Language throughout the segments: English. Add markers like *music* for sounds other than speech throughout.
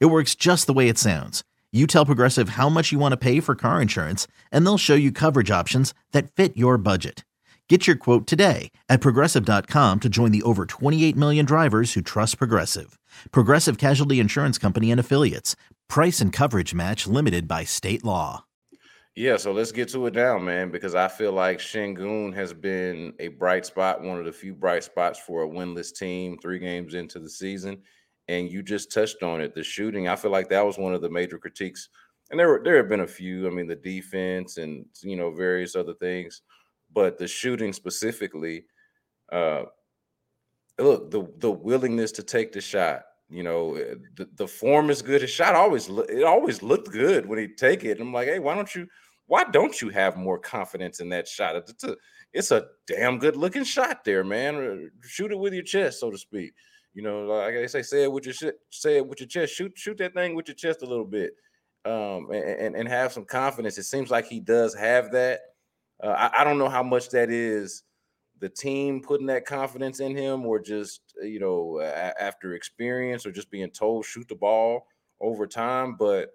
It works just the way it sounds. You tell Progressive how much you want to pay for car insurance, and they'll show you coverage options that fit your budget. Get your quote today at progressive.com to join the over 28 million drivers who trust Progressive. Progressive Casualty Insurance Company and Affiliates. Price and coverage match limited by state law. Yeah, so let's get to it now, man, because I feel like Sengun has been a bright spot, one of the few bright spots for a winless team three games into the season and you just touched on it. The shooting, I feel like that was one of the major critiques, and there were there have been a few. I mean, the defense and you know various other things, but the shooting specifically. Uh, look, the the willingness to take the shot. You know, the, the form is good. His shot always it always looked good when he take it. I'm like, hey, why don't you why don't you have more confidence in that shot? It's a, it's a damn good looking shot there, man. Shoot it with your chest, so to speak. You know, like they say, say it with your shit, say it with your chest, shoot, shoot that thing with your chest a little bit, um, and, and and have some confidence. It seems like he does have that. Uh, I, I don't know how much that is the team putting that confidence in him, or just uh, you know after experience, or just being told shoot the ball over time. But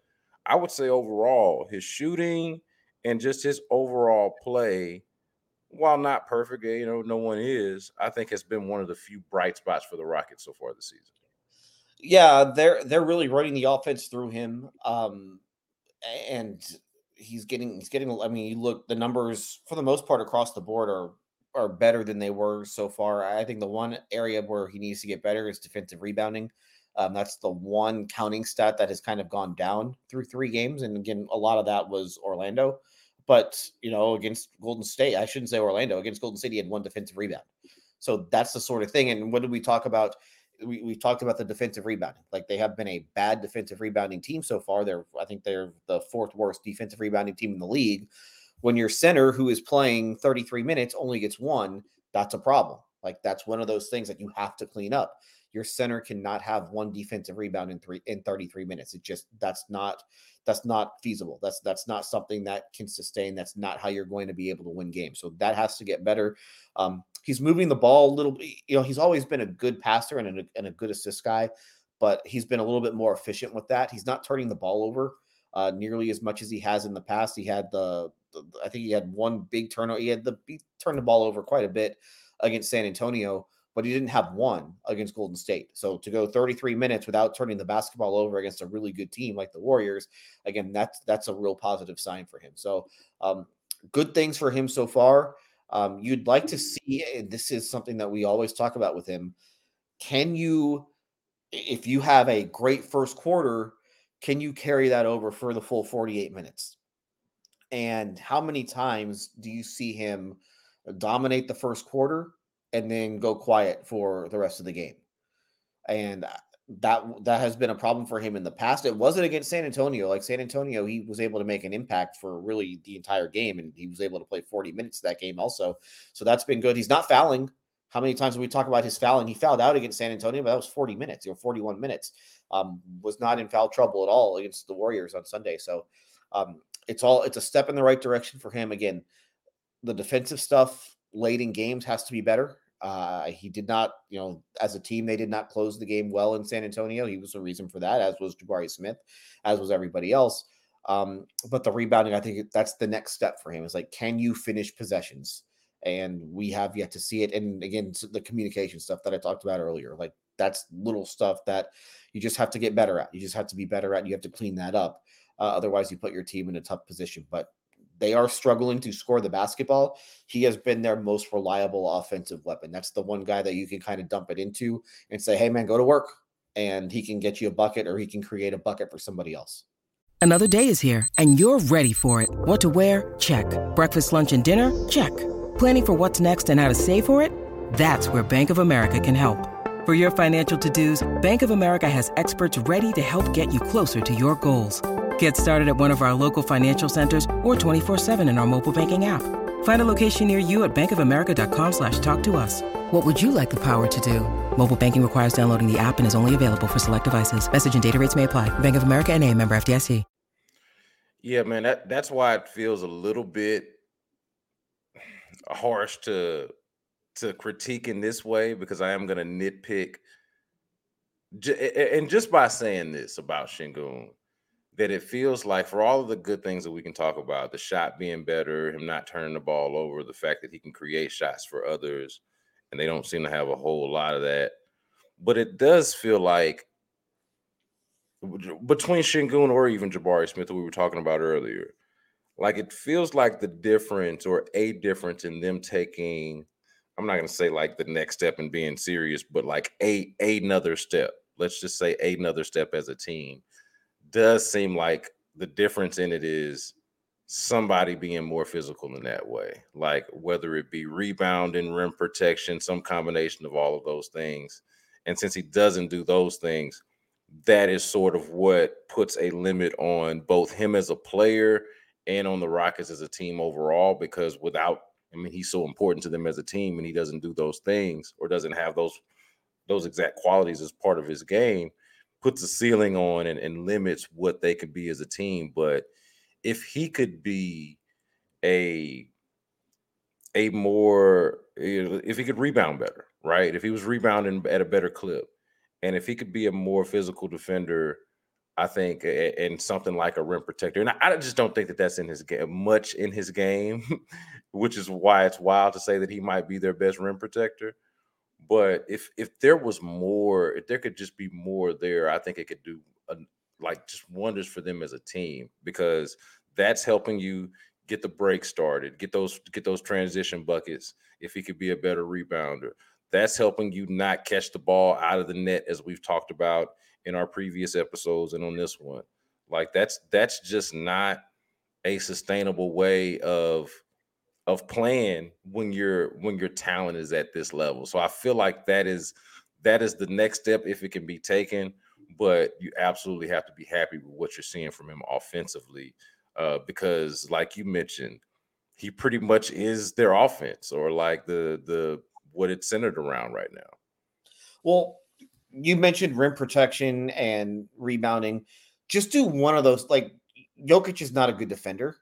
I would say overall, his shooting and just his overall play while not perfect, you know, no one is, I think has been one of the few bright spots for the Rockets so far this season. Yeah, they're they're really running the offense through him. Um and he's getting he's getting I mean, you look the numbers for the most part across the board are are better than they were so far. I think the one area where he needs to get better is defensive rebounding. Um, that's the one counting stat that has kind of gone down through three games. And again, a lot of that was Orlando. But you know, against Golden State, I shouldn't say Orlando. Against Golden he had one defensive rebound. So that's the sort of thing. And what did we talk about? We, we talked about the defensive rebounding. Like they have been a bad defensive rebounding team so far. They're I think they're the fourth worst defensive rebounding team in the league. When your center who is playing 33 minutes only gets one, that's a problem. Like that's one of those things that you have to clean up your center cannot have one defensive rebound in three in 33 minutes. It just that's not that's not feasible. That's that's not something that can sustain. That's not how you're going to be able to win games. So that has to get better. Um, he's moving the ball a little bit. You know, he's always been a good passer and a, and a good assist guy, but he's been a little bit more efficient with that. He's not turning the ball over uh, nearly as much as he has in the past. He had the, the I think he had one big turnover. He had the he turned the ball over quite a bit against San Antonio but he didn't have one against Golden State. So to go 33 minutes without turning the basketball over against a really good team like the Warriors, again, that's that's a real positive sign for him. So um, good things for him so far. Um, you'd like to see, this is something that we always talk about with him. Can you, if you have a great first quarter, can you carry that over for the full 48 minutes? And how many times do you see him dominate the first quarter and then go quiet for the rest of the game. And uh, that that has been a problem for him in the past. It wasn't against San Antonio. Like San Antonio, he was able to make an impact for really the entire game, and he was able to play 40 minutes that game also. So that's been good. He's not fouling. How many times we talk about his fouling? He fouled out against San Antonio, but that was 40 minutes or 41 minutes. Um, was not in foul trouble at all against the Warriors on Sunday. So um, it's all it's a step in the right direction for him. Again, the defensive stuff late in games has to be better. Uh, he did not, you know, as a team, they did not close the game well in San Antonio. He was the reason for that, as was Jabari Smith, as was everybody else. Um, but the rebounding, I think that's the next step for him. Is like, can you finish possessions? And we have yet to see it. And again, the communication stuff that I talked about earlier, like that's little stuff that you just have to get better at. You just have to be better at. You have to clean that up. Uh, otherwise, you put your team in a tough position. But they are struggling to score the basketball. He has been their most reliable offensive weapon. That's the one guy that you can kind of dump it into and say, hey, man, go to work. And he can get you a bucket or he can create a bucket for somebody else. Another day is here and you're ready for it. What to wear? Check. Breakfast, lunch, and dinner? Check. Planning for what's next and how to save for it? That's where Bank of America can help. For your financial to-dos, Bank of America has experts ready to help get you closer to your goals. Get started at one of our local financial centers or 24-7 in our mobile banking app. Find a location near you at bankofamerica.com slash talk to us. What would you like the power to do? Mobile banking requires downloading the app and is only available for select devices. Message and data rates may apply. Bank of America and a member FDIC. Yeah, man, that, that's why it feels a little bit harsh to to critique in this way because I am going to nitpick. And just by saying this about Sengun, that it feels like for all of the good things that we can talk about, the shot being better, him not turning the ball over, the fact that he can create shots for others, and they don't seem to have a whole lot of that. But it does feel like between Sengun or even Jabari Smith, we were talking about earlier, like it feels like the difference or a difference in them taking i'm not going to say like the next step in being serious but like a, another step let's just say another step as a team does seem like the difference in it is somebody being more physical in that way. Like whether it be rebound and rim protection some combination of all of those things. And since he doesn't do those things that is sort of what puts a limit on both him as a player and on the Rockets as a team overall because without I mean he's so important to them as a team and he doesn't do those things or doesn't have those those exact qualities as part of his game puts a ceiling on and, and limits what they could be as a team but if he could be a a more if he could rebound better right if he was rebounding at a better clip and if he could be a more physical defender I think, and something like a rim protector. And I just don't think that that's in his game, much in his game, *laughs* which is why it's wild to say that he might be their best rim protector. But if if there was more, if there could just be more there, I think it could do a, like just wonders for them as a team because that's helping you get the break started, get those get those transition buckets. If he could be a better rebounder, that's helping you not catch the ball out of the net, as we've talked about in our previous episodes and on this one. Like that's that's just not a sustainable way of of playing when your when your talent is at this level. So I feel like that is that is the next step if it can be taken, but you absolutely have to be happy with what you're seeing from him offensively uh, because like you mentioned, he pretty much is their offense or like the the what it's centered around right now. Well, you mentioned rim protection and rebounding. Just do one of those. Like Jokic is not a good defender.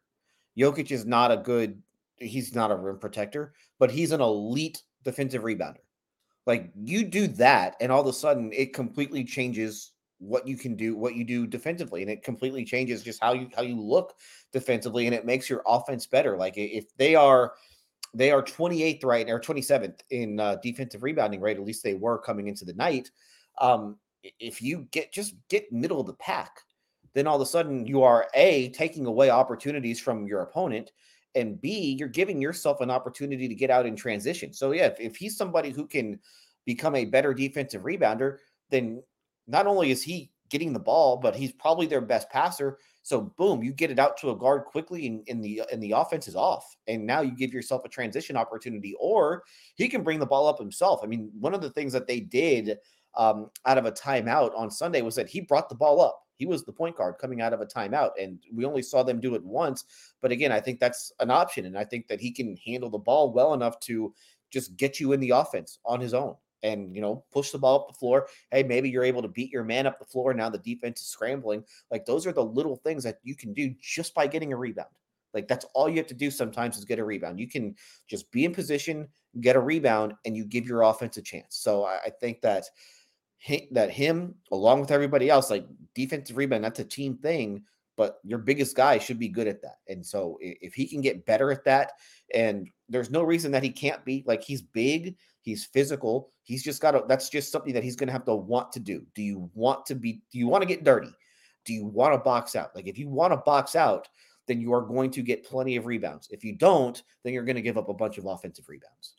Jokic is not a good. He's not a rim protector, but he's an elite defensive rebounder. Like you do that, and all of a sudden it completely changes what you can do, what you do defensively, and it completely changes just how you how you look defensively, and it makes your offense better. Like if they are they are 28th right or 27th in uh, defensive rebounding rate, at least they were coming into the night um, if you get just get middle of the pack, then all of a sudden you are a taking away opportunities from your opponent, and b you're giving yourself an opportunity to get out in transition. So yeah, if, if he's somebody who can become a better defensive rebounder, then not only is he getting the ball, but he's probably their best passer. So boom, you get it out to a guard quickly, and, and the and the offense is off, and now you give yourself a transition opportunity, or he can bring the ball up himself. I mean, one of the things that they did um, out of a timeout on Sunday was that he brought the ball up. He was the point guard coming out of a timeout, and we only saw them do it once. But again, I think that's an option, and I think that he can handle the ball well enough to just get you in the offense on his own and you know push the ball up the floor. Hey maybe you're able to beat your man up the floor. Now the defense is scrambling. Like those are the little things that you can do just by getting a rebound. Like that's all you have to do sometimes is get a rebound. You can just be in position get a rebound and you give your offense a chance. So i, I think that that him along with everybody else, like defensive rebound, that's a team thing. But your biggest guy should be good at that. And so if he can get better at that, and there's no reason that he can't be like he's big, he's physical, he's just got to that's just something that he's gonna have to want to do. Do you want to be do you want to get dirty? Do you want to box out? Like if you want to box out, then you are going to get plenty of rebounds. If you don't, then you're going to give up a bunch of offensive rebounds.